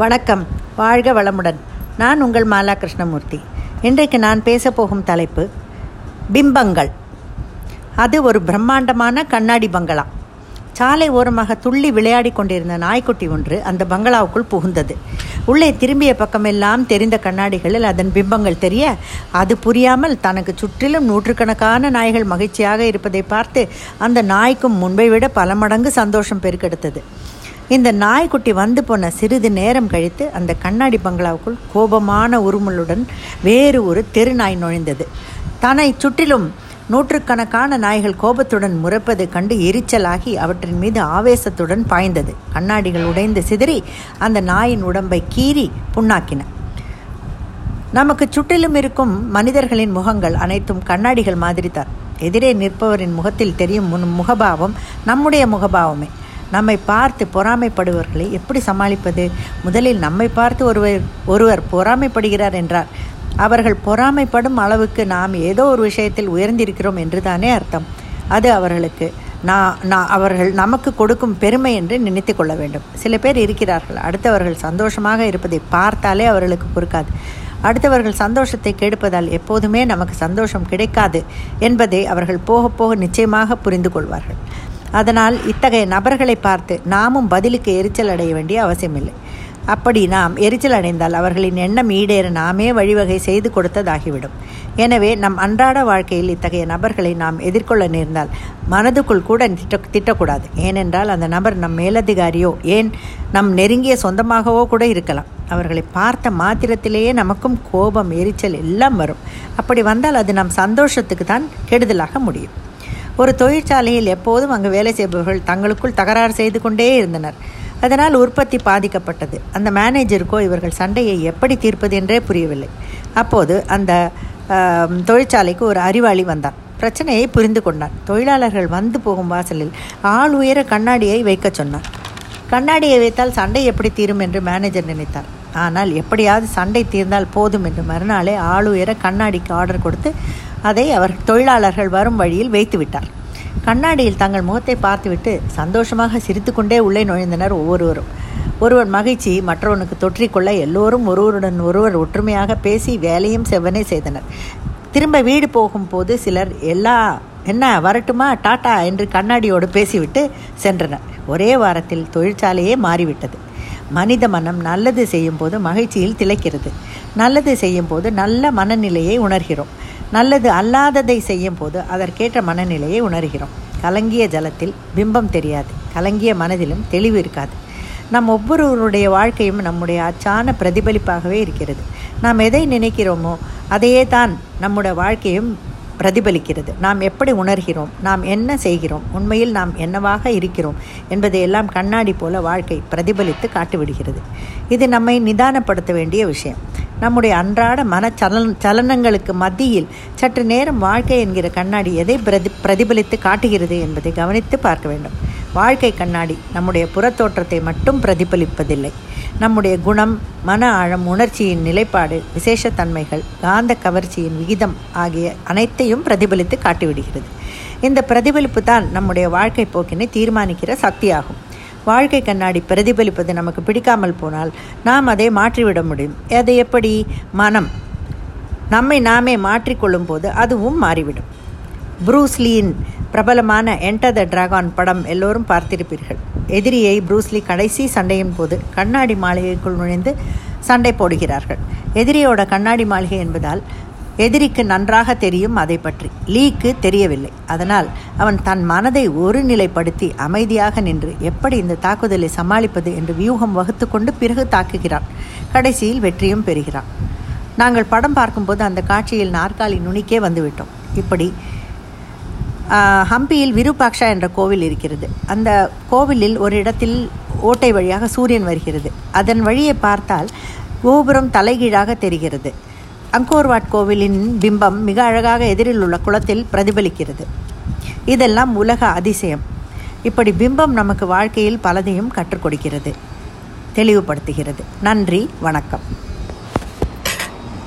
வணக்கம். வாழ்க வளமுடன். நான் உங்கள் மாலா கிருஷ்ணமூர்த்தி. இன்றைக்கு நான் பேசப்போகும் தலைப்பு பிம்பங்கள். அது ஒரு பிரம்மாண்டமான கண்ணாடி பங்களா. சாலை ஓரமாக துள்ளி விளையாடி கொண்டிருந்த நாய்க்குட்டி ஒன்று அந்த பங்களாவுக்குள் புகுந்தது. உள்ளே திரும்பிய பக்கமெல்லாம் தெரிந்த கண்ணாடிகளில் அதன் பிம்பங்கள் தெரிய அது புரியாமல் தனக்கு சுற்றிலும் நூற்றுக்கணக்கான நாய்கள் மகிழ்ச்சியாக இருப்பதை பார்த்து அந்த நாய்க்கும் முன்பை விட பல மடங்கு சந்தோஷம் பெருக்கெடுத்தது. இந்த நாய்க்குட்டி வந்து போன சிறிது நேரம் கழித்து அந்த கண்ணாடி பங்களாவுக்குள் கோபமான உருமலுடன் வேறு ஒரு தெரு நாய் நுழைந்தது. தன்னை சுற்றிலும் நூற்றுக்கணக்கான நாய்கள் கோபத்துடன் முறைப்பது கண்டு எரிச்சலாகி அவற்றின் மீது ஆவேசத்துடன் பாய்ந்தது. கண்ணாடிகள் உடைந்து சிதறி அந்த நாயின் உடம்பை கீறி புண்ணாக்கின. நமக்கு சுற்றிலும் இருக்கும் மனிதர்களின் முகங்கள் அனைத்தும் கண்ணாடிகள் மாதிரி தான். எதிரே நிற்பவரின் முகத்தில் தெரியும் முன் முகபாவம் நம்முடைய முகபாவமே. நம்மை பார்த்து பொறாமைப்படுவர்களை எப்படி சமாளிப்பது? முதலில் நம்மை பார்த்து ஒருவர் ஒருவர் பொறாமைப்படுகிறார் என்றார். அவர்கள் பொறாமைப்படும் அளவுக்கு நாம் ஏதோ ஒரு விஷயத்தில் உயர்ந்திருக்கிறோம் என்று தானே அர்த்தம். அது அவர்களுக்கு நான் நான் அவர்கள் நமக்கு கொடுக்கும் பெருமை என்று நினைத்து கொள்ள வேண்டும். சில பேர் இருக்கிறார்கள். அடுத்தவர்கள் சந்தோஷமாக இருப்பதை பார்த்தாலே அவர்களுக்கு பொறுக்காது. அடுத்தவர்கள் சந்தோஷத்தை கெடுப்பதால் எப்போதுமே நமக்கு சந்தோஷம் கிடைக்காது என்பதை அவர்கள் போக போக நிச்சயமாக புரிந்து கொள்வார்கள். அதனால் இத்தகைய நபர்களை பார்த்து நாமும் பதிலுக்கு எரிச்சல் அடைய வேண்டிய அவசியமில்லை. அப்படி நாம் எரிச்சல் அடைந்தால் அவர்களின் எண்ணம் ஈடேற நாமே வழிவகை செய்து கொடுத்ததாகிவிடும். எனவே நம் அன்றாட வாழ்க்கையில் இத்தகைய நபர்களை நாம் எதிர்கொள்ள நேர்ந்தால் மனதுக்குள் கூட திட்ட திட்டக்கூடாது. ஏனென்றால் அந்த நபர் நம் மேலதிகாரியோ ஏன் நம் நெருங்கிய சொந்தமாகவோ கூட இருக்கலாம். அவர்களை பார்த்த மாத்திரத்திலேயே நமக்கும் கோபம் எரிச்சல் எல்லாம் வரும். அப்படி வந்தால் அது நம் சந்தோஷத்துக்கு தான் கெடுதலாக முடியும். ஒரு தொழிற்சாலையில் எப்போதும் அங்கு வேலை செய்பவர்கள் தங்களுக்குள் தகராறு செய்து கொண்டே இருந்தனர். அதனால் உற்பத்தி பாதிக்கப்பட்டது. அந்த மேனேஜருக்கோ இவர்கள் சண்டையை எப்படி தீர்ப்பது என்றே புரியவில்லை. அப்போது அந்த தொழிற்சாலைக்கு ஒரு அறிவாளி வந்தான். பிரச்சனையை புரிந்து கொண்டான். தொழிலாளர்கள் வந்து போகும் வாசலில் ஆள் உயர கண்ணாடியை வைக்க சொன்னார் கண்ணாடியை வைத்தால் சண்டை எப்படி தீரும் என்று மேனேஜர் நினைத்தார். ஆனால் எப்படியாவது சண்டை தீர்ந்தால் போதும் என்று மறுநாளே ஆள் உயர கண்ணாடிக்கு ஆர்டர் கொடுத்து அதை அவர் தொழிலாளர்கள் வரும் வழியில் வைத்துவிட்டார். கண்ணாடியில் தங்கள் முகத்தை பார்த்துவிட்டு சந்தோஷமாக சிரித்துக்கொண்டே உள்ளே நுழைந்தனர் ஒவ்வொருவரும். ஒருவர் மகிழ்ச்சி மற்றவனுக்கு தொற்றிக்கொள்ள எல்லோரும் ஒருவருடன் ஒருவர் ஒற்றுமையாக பேசி வேலையும் செவ்வனே செய்தனர். திரும்ப வீடு போகும்போது சிலர் எல்லா என்ன வரட்டுமா டாட்டா? என்று கண்ணாடியோடு பேசிவிட்டு சென்றனர். ஒரே வாரத்தில் தொழிற்சாலையே மாறிவிட்டது. மனித மனம் நல்லது செய்யும் போது மகிழ்ச்சியில் திளைக்கிறது. நல்லது செய்யும் போது நல்ல மனநிலையை உணர்கிறோம். நல்லது அல்லாததை செய்யும் போது அதற்கேற்ற மனநிலையை உணர்கிறோம். கலங்கிய ஜலத்தில் பிம்பம் தெரியாது. கலங்கிய மனதிலும் தெளிவு இருக்காது. நம் ஒவ்வொருவருடைய வாழ்க்கையும் நம்முடைய அச்சான பிரதிபலிப்பாகவே இருக்கிறது. நாம் எதை நினைக்கிறோமோ அதையே தான் நம்முடைய வாழ்க்கையும் பிரதிபலிக்கிறது. நாம் எப்படி உணர்கிறோம்? நாம் என்ன செய்கிறோம்? உண்மையில் நாம் என்னவாக இருக்கிறோம்? என்பதையெல்லாம் கண்ணாடி போல வாழ்க்கை பிரதிபலித்து காட்டிவிடுகிறது. இது நம்மை நிதானப்படுத்த வேண்டிய விஷயம். நம்முடைய அன்றாட மன சலன் சலனங்களுக்கு மத்தியில் சற்று நேரம் வாழ்க்கை என்கிற கண்ணாடி எதை பிரதி பிரதிபலித்து காட்டுகிறது என்பதை கவனித்து பார்க்க வேண்டும். வாழ்க்கை கண்ணாடி நம்முடைய புறத்தோற்றத்தை மட்டும் பிரதிபலிப்பதில்லை. நம்முடைய குணம் மன ஆழம் உணர்ச்சியின் நிலைப்பாடு விசேஷத்தன்மைகள் காந்த கவர்ச்சியின் விகிதம் ஆகிய அனைத்தையும் பிரதிபலித்து காட்டிவிடுகிறது. இந்த பிரதிபலிப்பு தான் நம்முடைய வாழ்க்கை போக்கினை தீர்மானிக்கிற சக்தியாகும். வாழ்க்கை கண்ணாடி பிரதிபலிப்பது நமக்கு பிடிக்காமல் போனால் நாம் அதை மாற்றிவிட முடியும். அது எப்படி? மனம். நம்மை நாமே மாற்றிக்கொள்ளும் போது அதுவும் மாறிவிடும். ப்ரூஸ்லியின் பிரபலமான என்டர் த டிராகான் படம் எல்லோரும் பார்த்திருப்பீர்கள். எதிரியை ப்ரூஸ்லி கடைசி சண்டையின் போது கண்ணாடி மாளிகைக்குள் நுழைந்து சண்டை போடுகிறார்கள். எதிரியோட கண்ணாடி மாளிகை என்பதால் எதிரிக்கு நன்றாக தெரியும் அதை பற்றி. லீக்கு தெரியவில்லை. அதனால் அவன் தன் மனதை ஒருநிலைப்படுத்தி அமைதியாக நின்று எப்படி இந்த தாக்குதலை சமாளிப்பது என்று வியூகம் வகுத்து கொண்டு பிறகு தாக்குகிறான். கடைசியில் வெற்றியும் பெறுகிறான். நாங்கள் படம் பார்க்கும்போது அந்த காட்சியில் நாற்காலி நுனிக்கே வந்துவிட்டோம். இப்படி ஹம்பியில் விருபாக்ஷா என்ற கோவில் இருக்கிறது. அந்த கோவிலில் ஒரு இடத்தில் ஓட்டை வழியாக சூரியன் வருகிறது. அதன் வழியை பார்த்தால் கோபுரம் தலைகீழாக தெரிகிறது. அங்கோர்வாட் கோவிலின் பிம்பம் மிக அழகாக எதிரில் உள்ள குளத்தில் பிரதிபலிக்கிறது. இதெல்லாம் உலக அதிசயம். இப்படி பிம்பம் நமக்கு வாழ்க்கையில் பலதையும் கற்றுக் கொடுக்கிறது. தெளிவுபடுத்துகிறது. நன்றி வணக்கம்.